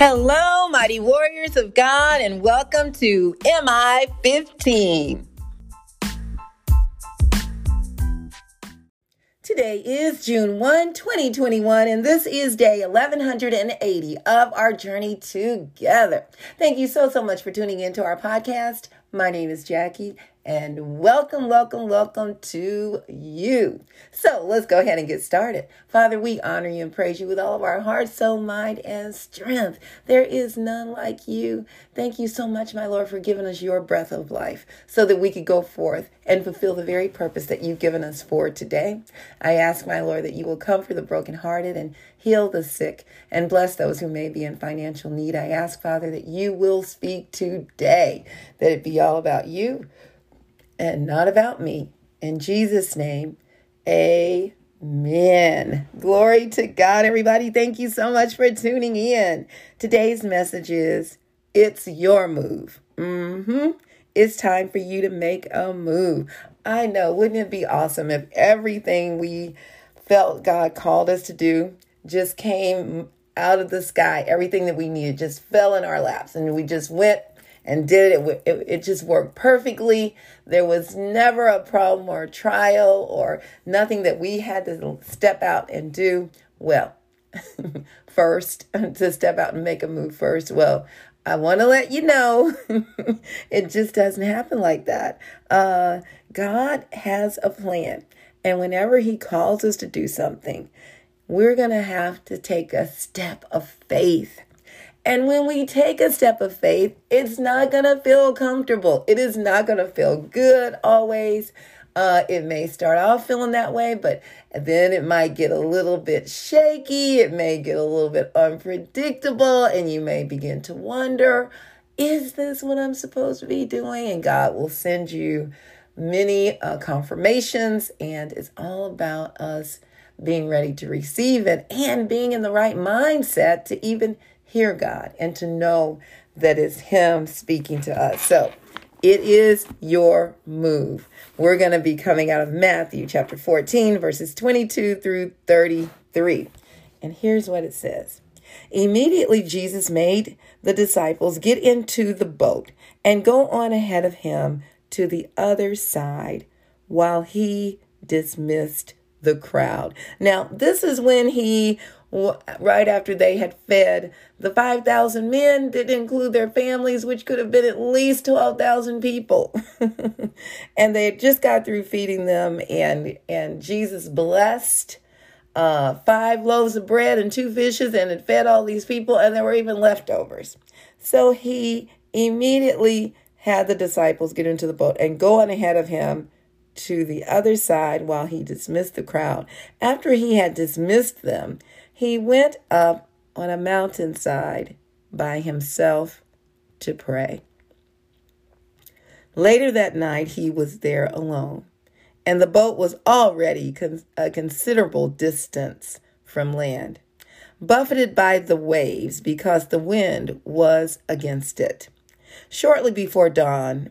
Hello, mighty warriors of God, and welcome to MI 15. Today is June 1, 2021, and this is day 1180 of our journey together. Thank you so, so much for tuning into our podcast. My name is Jackie, and welcome, welcome, welcome to you. So let's go ahead and get started. Father, we honor you and praise you with all of our heart, soul, mind, and strength. There is none like you. Thank you so much, my Lord, for giving us your breath of life so that we could go forth and fulfill the very purpose that you've given us for today. I ask, my Lord, that you will comfort the brokenhearted and heal the sick and bless those who may be in financial need. I ask, Father, that you will speak today, that it be all about you and not about me. In Jesus' name, amen. Glory to God, everybody. Thank you so much for tuning in. Today's message is It's Your Move. Mm-hmm. It's time for you to make a move. I know, wouldn't it be awesome if everything we felt God called us to do just came out of the sky? Everything that we needed just fell in our laps and we just went and did it. It, it just worked perfectly. There was never a problem or a trial or nothing that we had to step out and do. Well, first, to step out and make a move first. Well, I want to let you know it just doesn't happen like that. Uh, God has a plan. And whenever He calls us to do something, we're going to have to take a step of faith. And when we take a step of faith, it's not going to feel comfortable. It is not going to feel good always. Uh, it may start off feeling that way, but then it might get a little bit shaky. It may get a little bit unpredictable, and you may begin to wonder is this what I'm supposed to be doing? And God will send you many uh, confirmations, and it's all about us being ready to receive it and being in the right mindset to even hear God and to know that it's Him speaking to us. So it is your move. We're going to be coming out of Matthew chapter 14, verses 22 through 33. And here's what it says Immediately, Jesus made the disciples get into the boat and go on ahead of him to the other side while he dismissed the crowd. Now, this is when he right after they had fed the 5,000 men, did include their families, which could have been at least 12,000 people. and they just got through feeding them, and, and Jesus blessed uh, five loaves of bread and two fishes and had fed all these people, and there were even leftovers. So he immediately had the disciples get into the boat and go on ahead of him to the other side while he dismissed the crowd. After he had dismissed them, he went up on a mountainside by himself to pray. Later that night, he was there alone, and the boat was already con- a considerable distance from land, buffeted by the waves because the wind was against it. Shortly before dawn,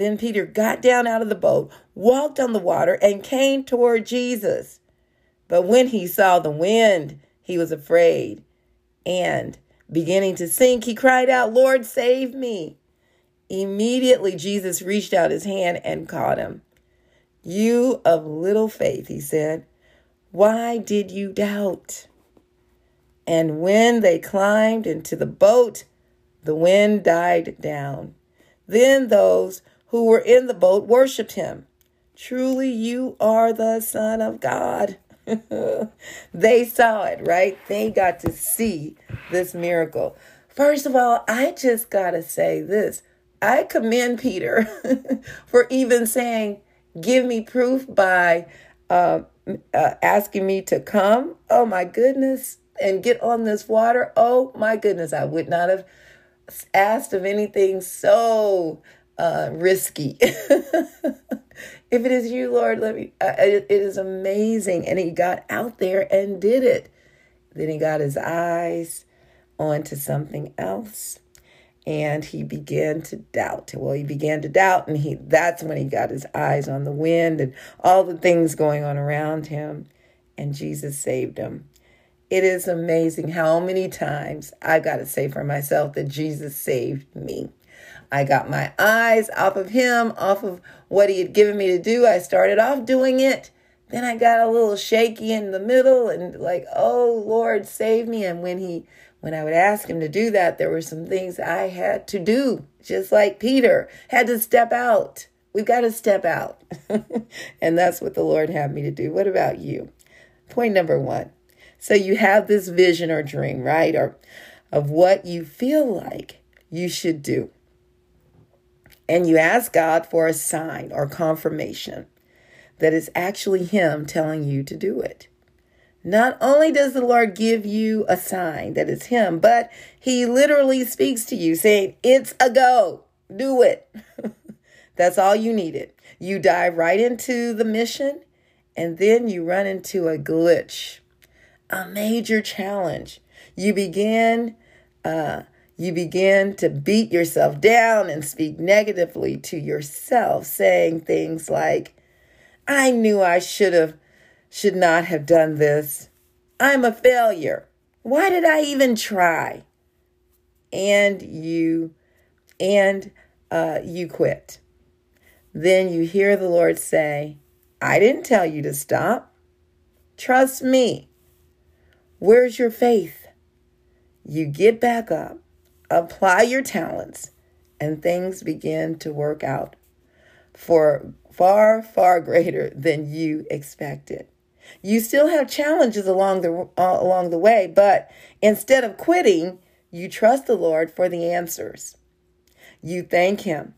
Then Peter got down out of the boat, walked on the water, and came toward Jesus. But when he saw the wind, he was afraid. And beginning to sink, he cried out, Lord, save me. Immediately, Jesus reached out his hand and caught him. You of little faith, he said, why did you doubt? And when they climbed into the boat, the wind died down. Then those who were in the boat worshiped him. Truly, you are the Son of God. they saw it, right? They got to see this miracle. First of all, I just got to say this. I commend Peter for even saying, Give me proof by uh, uh, asking me to come. Oh my goodness. and get on this water, oh my goodness, I would not have asked of anything so uh, risky. if it is you, Lord, let me. Uh, it, it is amazing. And he got out there and did it. Then he got his eyes onto something else and he began to doubt. Well, he began to doubt, and he that's when he got his eyes on the wind and all the things going on around him, and Jesus saved him. It is amazing how many times I've got to say for myself that Jesus saved me. I got my eyes off of him, off of what he had given me to do. I started off doing it. Then I got a little shaky in the middle and like, oh Lord, save me. And when he when I would ask him to do that, there were some things I had to do, just like Peter had to step out. We've got to step out. and that's what the Lord had me to do. What about you? Point number one. So you have this vision or dream, right? Or of what you feel like you should do. And you ask God for a sign or confirmation that it's actually Him telling you to do it. Not only does the Lord give you a sign that it's Him, but He literally speaks to you saying, It's a go, do it. That's all you needed. You dive right into the mission, and then you run into a glitch, a major challenge. You begin, uh, you begin to beat yourself down and speak negatively to yourself, saying things like, I knew I should have should not have done this. I'm a failure. Why did I even try? And you and uh, you quit. Then you hear the Lord say, I didn't tell you to stop. Trust me. Where's your faith? You get back up, apply your talents, and things begin to work out for far, far greater than you expected. You still have challenges along the uh, along the way, but instead of quitting, you trust the Lord for the answers. You thank Him.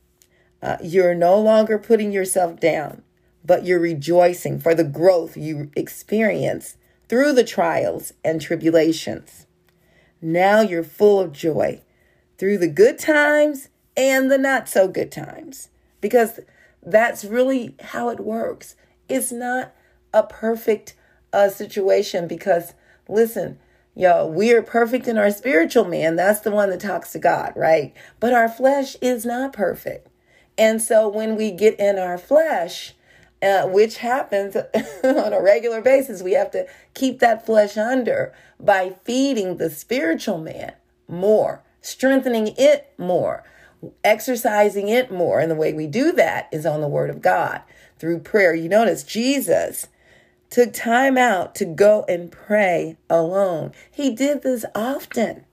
Uh, you're no longer putting yourself down, but you're rejoicing for the growth you experience through the trials and tribulations. Now you're full of joy through the good times and the not so good times because that's really how it works. It's not a perfect uh, situation because, listen, y'all, we are perfect in our spiritual man. That's the one that talks to God, right? But our flesh is not perfect. And so when we get in our flesh, uh, which happens on a regular basis, we have to keep that flesh under by feeding the spiritual man more, strengthening it more, exercising it more. And the way we do that is on the word of God through prayer. You notice Jesus took time out to go and pray alone. He did this often.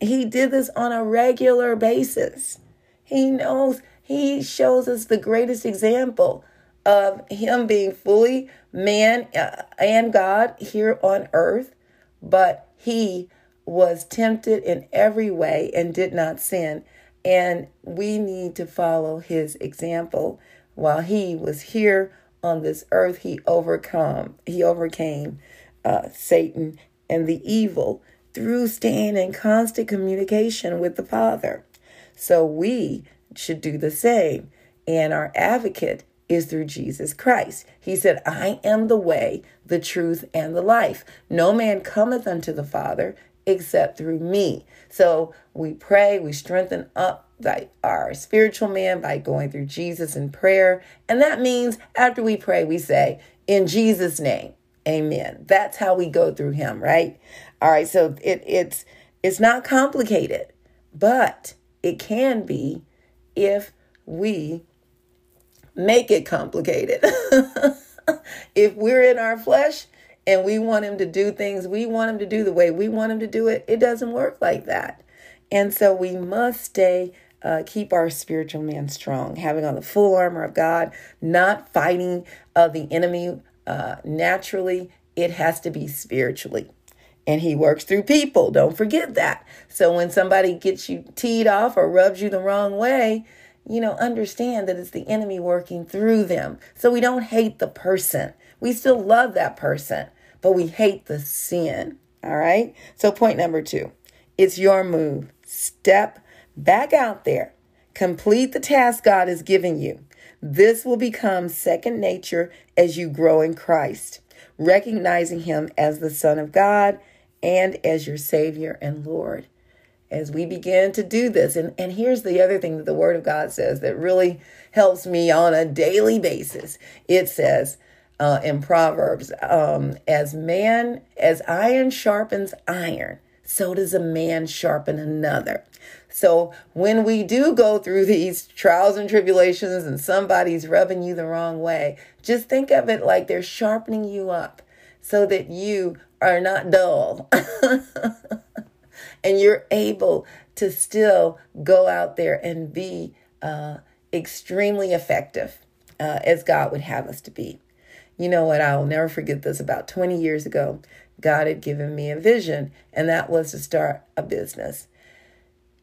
He did this on a regular basis. He knows, he shows us the greatest example of him being fully man uh, and God here on earth, but he was tempted in every way and did not sin. And we need to follow his example while he was here on this earth, he overcome, he overcame uh, Satan and the evil through staying in constant communication with the Father. So we should do the same. And our advocate is through Jesus Christ. He said, I am the way, the truth, and the life. No man cometh unto the Father except through me. So we pray, we strengthen up like our spiritual man by going through Jesus in prayer. And that means after we pray, we say, in Jesus' name, amen. That's how we go through him, right? All right, so it, it's it's not complicated, but it can be if we make it complicated. if we're in our flesh and we want him to do things we want him to do the way we want him to do it, it doesn't work like that. And so we must stay uh, keep our spiritual man strong, having on the full armor of God, not fighting uh, the enemy uh, naturally. It has to be spiritually. And he works through people. Don't forget that. So when somebody gets you teed off or rubs you the wrong way, you know, understand that it's the enemy working through them. So we don't hate the person. We still love that person, but we hate the sin. All right. So, point number two it's your move. Step back out there, complete the task God is giving you. This will become second nature as you grow in Christ, recognizing Him as the Son of God and as your Savior and Lord. As we begin to do this, and, and here's the other thing that the Word of God says that really helps me on a daily basis it says, uh, in Proverbs, um, as man, as iron sharpens iron, so does a man sharpen another. So when we do go through these trials and tribulations and somebody's rubbing you the wrong way, just think of it like they're sharpening you up so that you are not dull and you're able to still go out there and be uh, extremely effective uh, as God would have us to be. You know what? I will never forget this. About 20 years ago, God had given me a vision, and that was to start a business.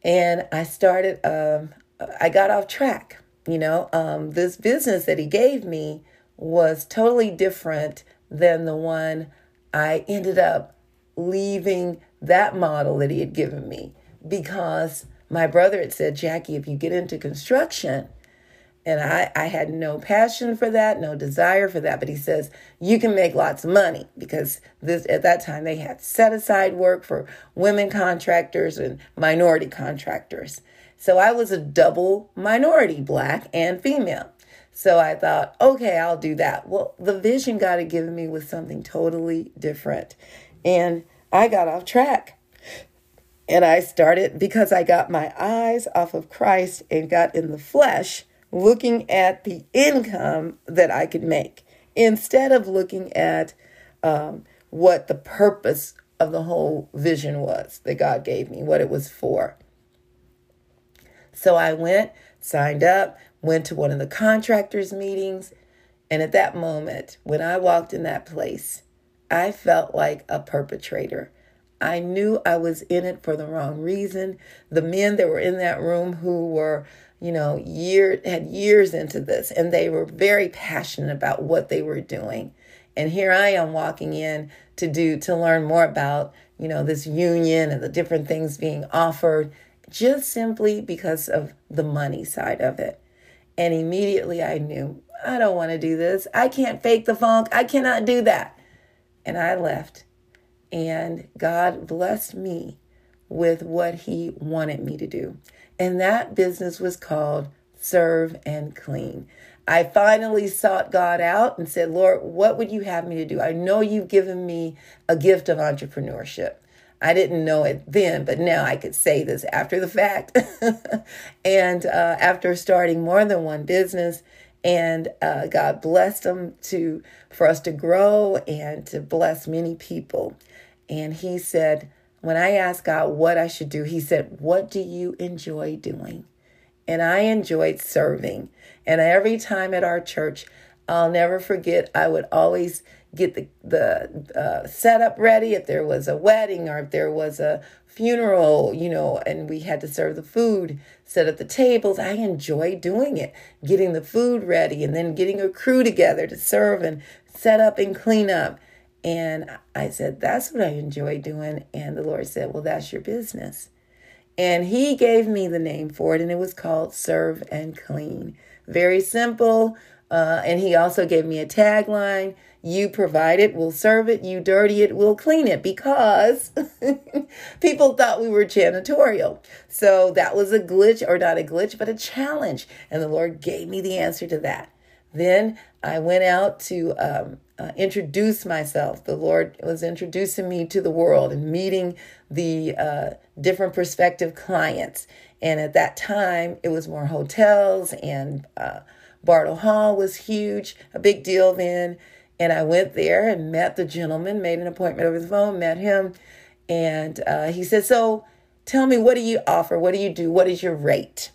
And I started, um, I got off track. You know, um, this business that He gave me was totally different than the one I ended up leaving that model that He had given me because my brother had said, Jackie, if you get into construction, and I, I had no passion for that, no desire for that. But he says, you can make lots of money because this at that time they had set aside work for women contractors and minority contractors. So I was a double minority, black and female. So I thought, okay, I'll do that. Well, the vision God had given me was something totally different. And I got off track. And I started because I got my eyes off of Christ and got in the flesh looking at the income that I could make instead of looking at um, what the purpose of the whole vision was that God gave me, what it was for. So I went, signed up, went to one of the contractors' meetings, and at that moment, when I walked in that place, I felt like a perpetrator. I knew I was in it for the wrong reason. The men that were in that room who were you know, year had years into this and they were very passionate about what they were doing. And here I am walking in to do to learn more about, you know, this union and the different things being offered just simply because of the money side of it. And immediately I knew, I don't want to do this. I can't fake the funk. I cannot do that. And I left. And God blessed me with what he wanted me to do. And that business was called Serve and Clean. I finally sought God out and said, Lord, what would you have me to do? I know you've given me a gift of entrepreneurship. I didn't know it then, but now I could say this after the fact. and uh, after starting more than one business, and uh, God blessed them to for us to grow and to bless many people. And He said, when I asked God what I should do, He said, What do you enjoy doing? And I enjoyed serving. And every time at our church, I'll never forget, I would always get the, the uh, setup ready if there was a wedding or if there was a funeral, you know, and we had to serve the food, set up the tables. I enjoy doing it, getting the food ready and then getting a crew together to serve and set up and clean up. And I said, That's what I enjoy doing. And the Lord said, Well, that's your business. And He gave me the name for it, and it was called Serve and Clean. Very simple. Uh, and He also gave me a tagline You provide it, we'll serve it. You dirty it, we'll clean it. Because people thought we were janitorial. So that was a glitch, or not a glitch, but a challenge. And the Lord gave me the answer to that. Then I went out to um, uh, introduce myself. The Lord was introducing me to the world and meeting the uh, different prospective clients. And at that time, it was more hotels, and uh, Bartle Hall was huge, a big deal then. And I went there and met the gentleman, made an appointment over the phone, met him. And uh, he said, So tell me, what do you offer? What do you do? What is your rate?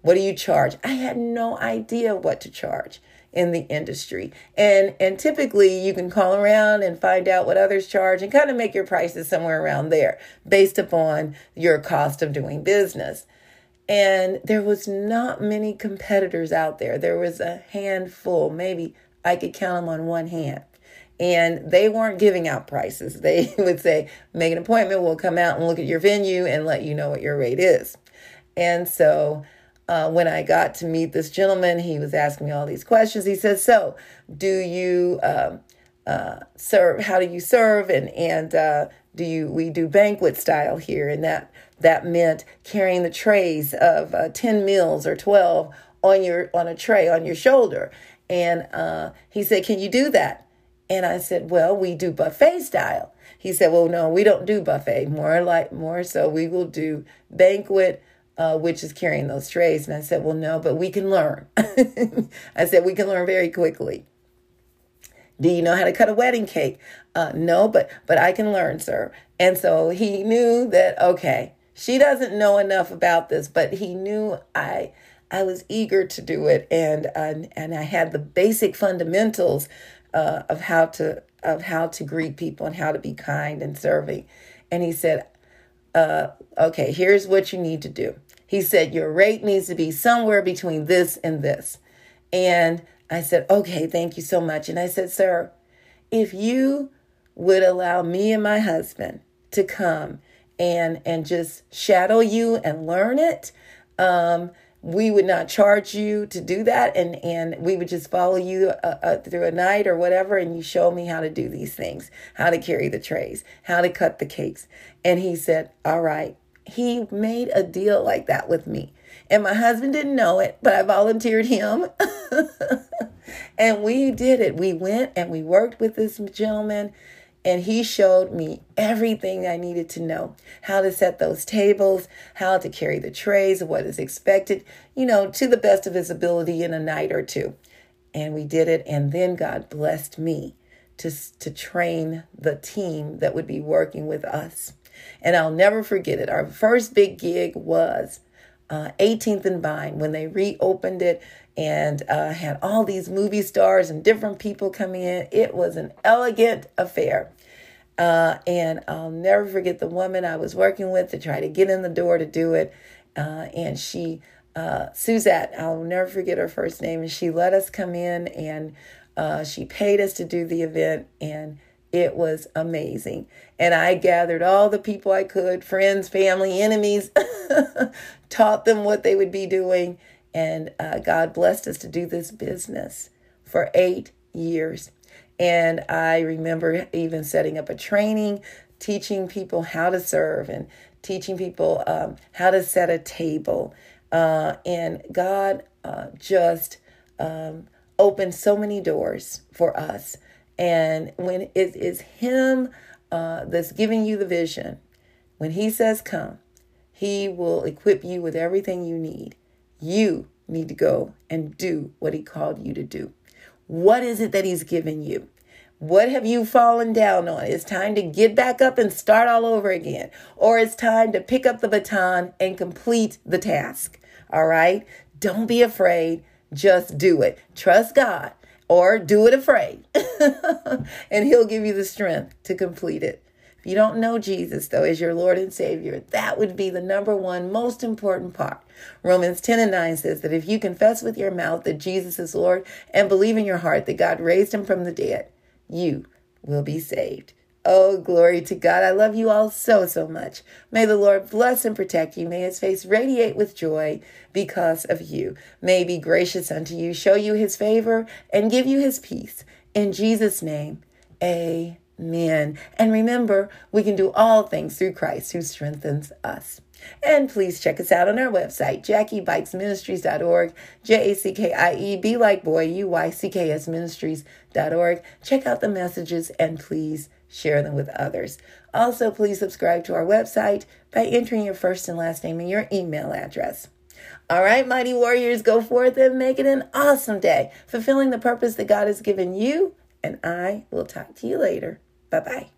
What do you charge? I had no idea what to charge in the industry. And and typically you can call around and find out what others charge and kind of make your prices somewhere around there based upon your cost of doing business. And there was not many competitors out there. There was a handful, maybe I could count them on one hand. and they weren't giving out prices. They would say, make an appointment, we'll come out and look at your venue and let you know what your rate is. And so uh, when I got to meet this gentleman, he was asking me all these questions. He said, So, do you uh, uh, serve? How do you serve? And, and uh, do you, we do banquet style here. And that, that meant carrying the trays of uh, 10 meals or 12 on your, on a tray on your shoulder. And uh, he said, Can you do that? And I said, Well, we do buffet style. He said, Well, no, we don't do buffet. More like, more so, we will do banquet uh, which is carrying those trays. And I said, Well, no, but we can learn. I said, We can learn very quickly. Do you know how to cut a wedding cake? Uh, no, but but I can learn, sir. And so he knew that okay, she doesn't know enough about this, but he knew I I was eager to do it, and uh, and I had the basic fundamentals uh, of how to of how to greet people and how to be kind and serving. And he said, uh, "Okay, here's what you need to do." He said, Your rate needs to be somewhere between this and this. And I said, Okay, thank you so much. And I said, Sir, if you would allow me and my husband to come and and just shadow you and learn it, um, we would not charge you to do that and and we would just follow you uh, uh, through a night or whatever and you show me how to do these things how to carry the trays how to cut the cakes and he said all right he made a deal like that with me. And my husband didn't know it, but I volunteered him. and we did it. We went and we worked with this gentleman, and he showed me everything I needed to know how to set those tables, how to carry the trays, what is expected, you know, to the best of his ability in a night or two. And we did it. And then God blessed me to, to train the team that would be working with us. And I'll never forget it. Our first big gig was uh, 18th and Vine when they reopened it and uh, had all these movie stars and different people coming in. It was an elegant affair. Uh, and I'll never forget the woman I was working with to try to get in the door to do it. Uh, and she, uh, Suzette, I'll never forget her first name. And she let us come in and uh, she paid us to do the event. And it was amazing. And I gathered all the people I could friends, family, enemies, taught them what they would be doing. And uh, God blessed us to do this business for eight years. And I remember even setting up a training, teaching people how to serve and teaching people um, how to set a table. Uh, and God uh, just um, opened so many doors for us. And when it is Him uh, that's giving you the vision, when He says, Come, He will equip you with everything you need. You need to go and do what He called you to do. What is it that He's given you? What have you fallen down on? It's time to get back up and start all over again. Or it's time to pick up the baton and complete the task. All right? Don't be afraid. Just do it. Trust God or do it afraid, and He'll give you the strength to complete it. If you don't know Jesus, though, as your Lord and Savior, that would be the number one most important part. Romans 10 and 9 says that if you confess with your mouth that Jesus is Lord and believe in your heart that God raised him from the dead, you will be saved. Oh, glory to God. I love you all so, so much. May the Lord bless and protect you. May his face radiate with joy because of you. May be gracious unto you, show you his favor, and give you his peace. In Jesus' name, amen. And remember, we can do all things through Christ who strengthens us. And please check us out on our website, JackieBuycksMinistries.org, J A C K I E, B like boy, U Y C K S Ministries.org. Check out the messages and please share them with others. Also, please subscribe to our website by entering your first and last name and your email address. All right, mighty warriors, go forth and make it an awesome day, fulfilling the purpose that God has given you. And I will talk to you later. Bye bye.